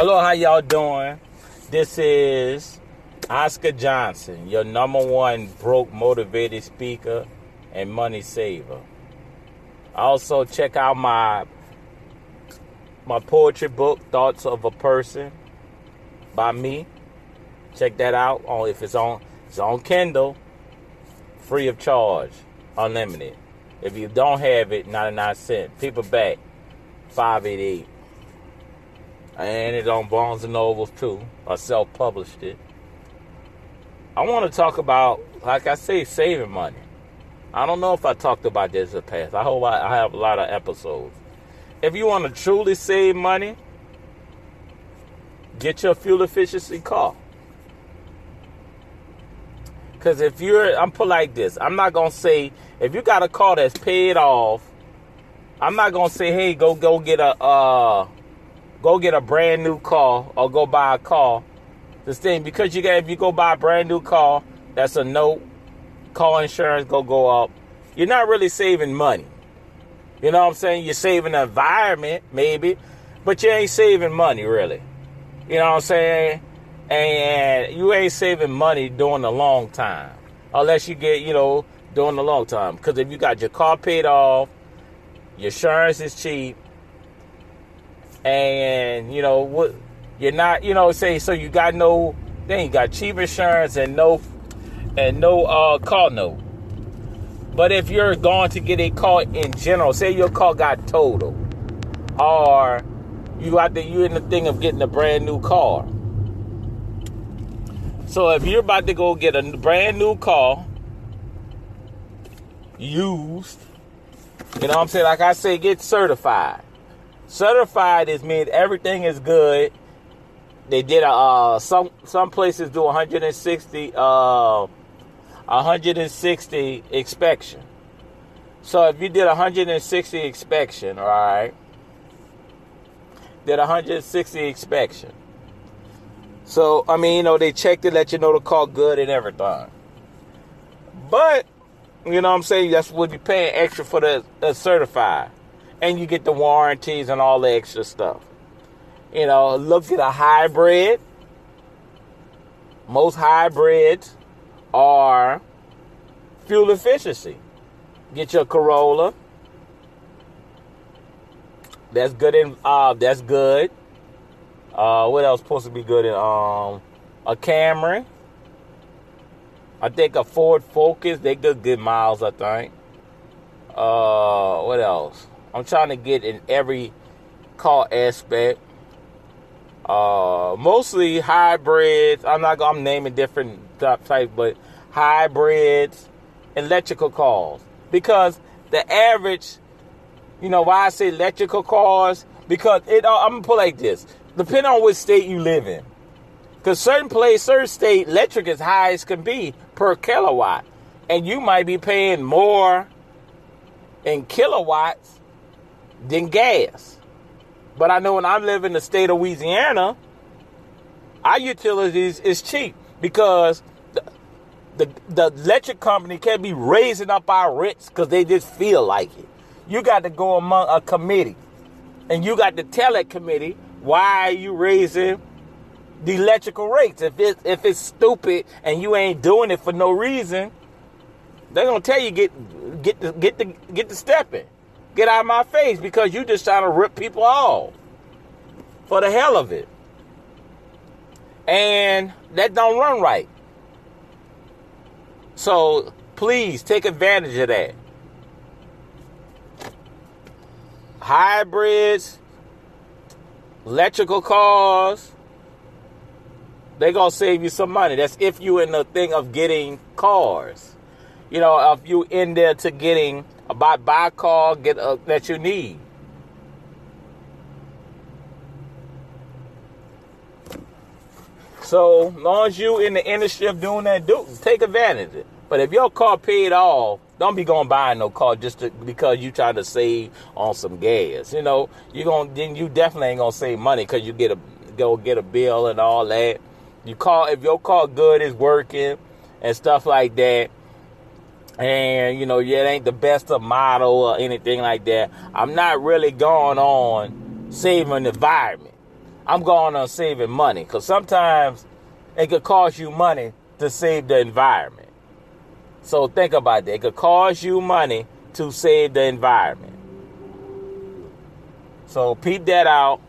Hello, how y'all doing? This is Oscar Johnson, your number one broke motivated speaker and money saver. Also, check out my my poetry book, Thoughts of a Person, by me. Check that out. On if it's on it's on Kindle, free of charge, unlimited. If you don't have it, 99 cents. Paperback, 588 and it's on Barnes and Nobles too. I self-published it. I want to talk about, like I say, saving money. I don't know if I talked about this in the past. I hope I, I have a lot of episodes. If you want to truly save money, get your fuel efficiency car. Because if you're, I'm put like this. I'm not gonna say if you got a car that's paid off. I'm not gonna say, hey, go go get a uh, go get a brand new car or go buy a car. This thing because you got if you go buy a brand new car, that's a note. Car insurance go go up. You're not really saving money. You know what I'm saying? You're saving the environment maybe, but you ain't saving money really. You know what I'm saying? And you ain't saving money during the long time unless you get you know during the long time. Because if you got your car paid off, your insurance is cheap and you know what you're not you know say so you got no then you got cheap insurance and no and no uh car note. But if you're going to get a car in general say your car got total or you out there you in the thing of getting a brand new car. So if you're about to go get a brand new car used you know what i'm saying? Like i say get certified Certified is mean everything is good. They did a uh, some some places do 160 uh 160 inspection. So if you did 160 inspection, all right, did 160 inspection. So I mean, you know, they checked to let you know the car good and everything. But you know what I'm saying? That's what you're paying extra for the, the certified and you get the warranties and all the extra stuff. You know, look at a hybrid. Most hybrids are fuel efficiency. Get your Corolla. That's good in uh that's good. Uh what else supposed to be good in um a Camry. I think a Ford Focus, they good good miles, I think. Uh what else? I'm trying to get in every car aspect. Uh, mostly hybrids. I'm not. I'm naming different types, but hybrids, electrical cars. Because the average, you know, why I say electrical cars? Because it. Uh, I'm gonna put like this. Depending on which state you live in, because certain place, certain state, electric is high as can be per kilowatt, and you might be paying more in kilowatts than gas. But I know when I live in the state of Louisiana, our utilities is cheap because the, the, the electric company can't be raising up our rents because they just feel like it. You got to go among a committee, and you got to tell that committee why you raising the electrical rates. If it's if it's stupid and you ain't doing it for no reason, they're gonna tell you get get the get the get the stepping. Get out of my face because you just trying to rip people off for the hell of it. And that don't run right. So please take advantage of that. Hybrids, electrical cars, they gonna save you some money. That's if you in the thing of getting cars. You know, if you in there to getting buy buy a car get a, that you need. So long as you in the industry of doing that, do take advantage of it. But if your car paid off, don't be going buying no car just to, because you trying to save on some gas. You know, you going then you definitely ain't gonna save money because you get a go get a bill and all that. You call if your car good is working and stuff like that and you know, yeah, it ain't the best of model or anything like that. I'm not really going on saving the environment. I'm going on saving money because sometimes it could cost you money to save the environment. So think about that. It could cost you money to save the environment. So peep that out.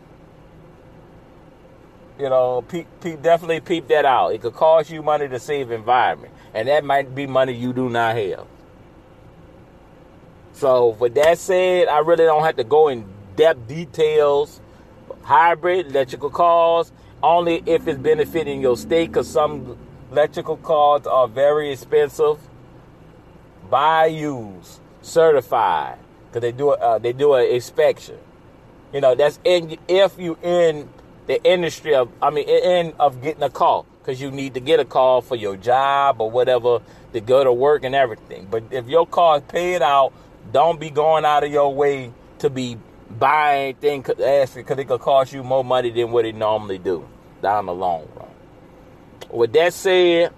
You know, peep, peep, definitely peep that out. It could cost you money to save environment, and that might be money you do not have. So, with that said, I really don't have to go in depth details. Hybrid electrical cars only if it's benefiting your state, because some electrical cars are very expensive. Buy used, certified, because they do uh, they do an inspection. You know that's in if you in the industry of I mean in of getting a call because you need to get a call for your job or whatever to go to work and everything. But if your car is paid out, don't be going out of your way to be buying anything because it could cost you more money than what it normally do down the long run. With that said,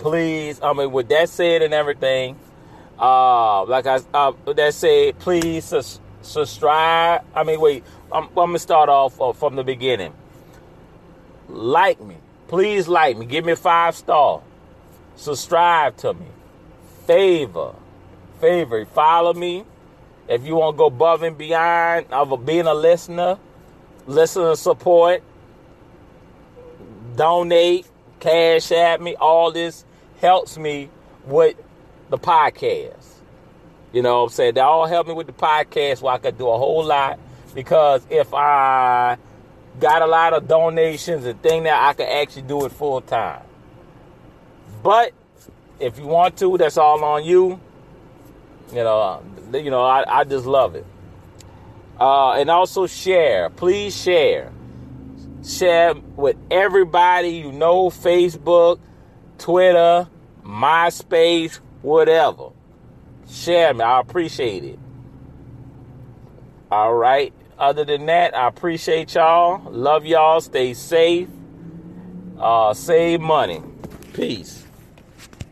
please, I mean, with that said and everything, uh, like I, uh, that said, please sus- subscribe. I mean, wait, I'm, I'm gonna start off uh, from the beginning. Like me, please like me. Give me five star. Subscribe to me. Favor, favor. Follow me. If you want to go above and beyond of being a listener, listener support, donate, Cash App me, all this helps me with the podcast. You know what I'm saying? They all help me with the podcast where I could do a whole lot because if I got a lot of donations and thing that I could actually do it full time. But if you want to, that's all on you. You know, you know, I, I just love it. Uh, and also share. Please share share with everybody you know Facebook, Twitter, MySpace, whatever. Share me. I appreciate it. All right. Other than that, I appreciate y'all. Love y'all. Stay safe. Uh, save money. Peace.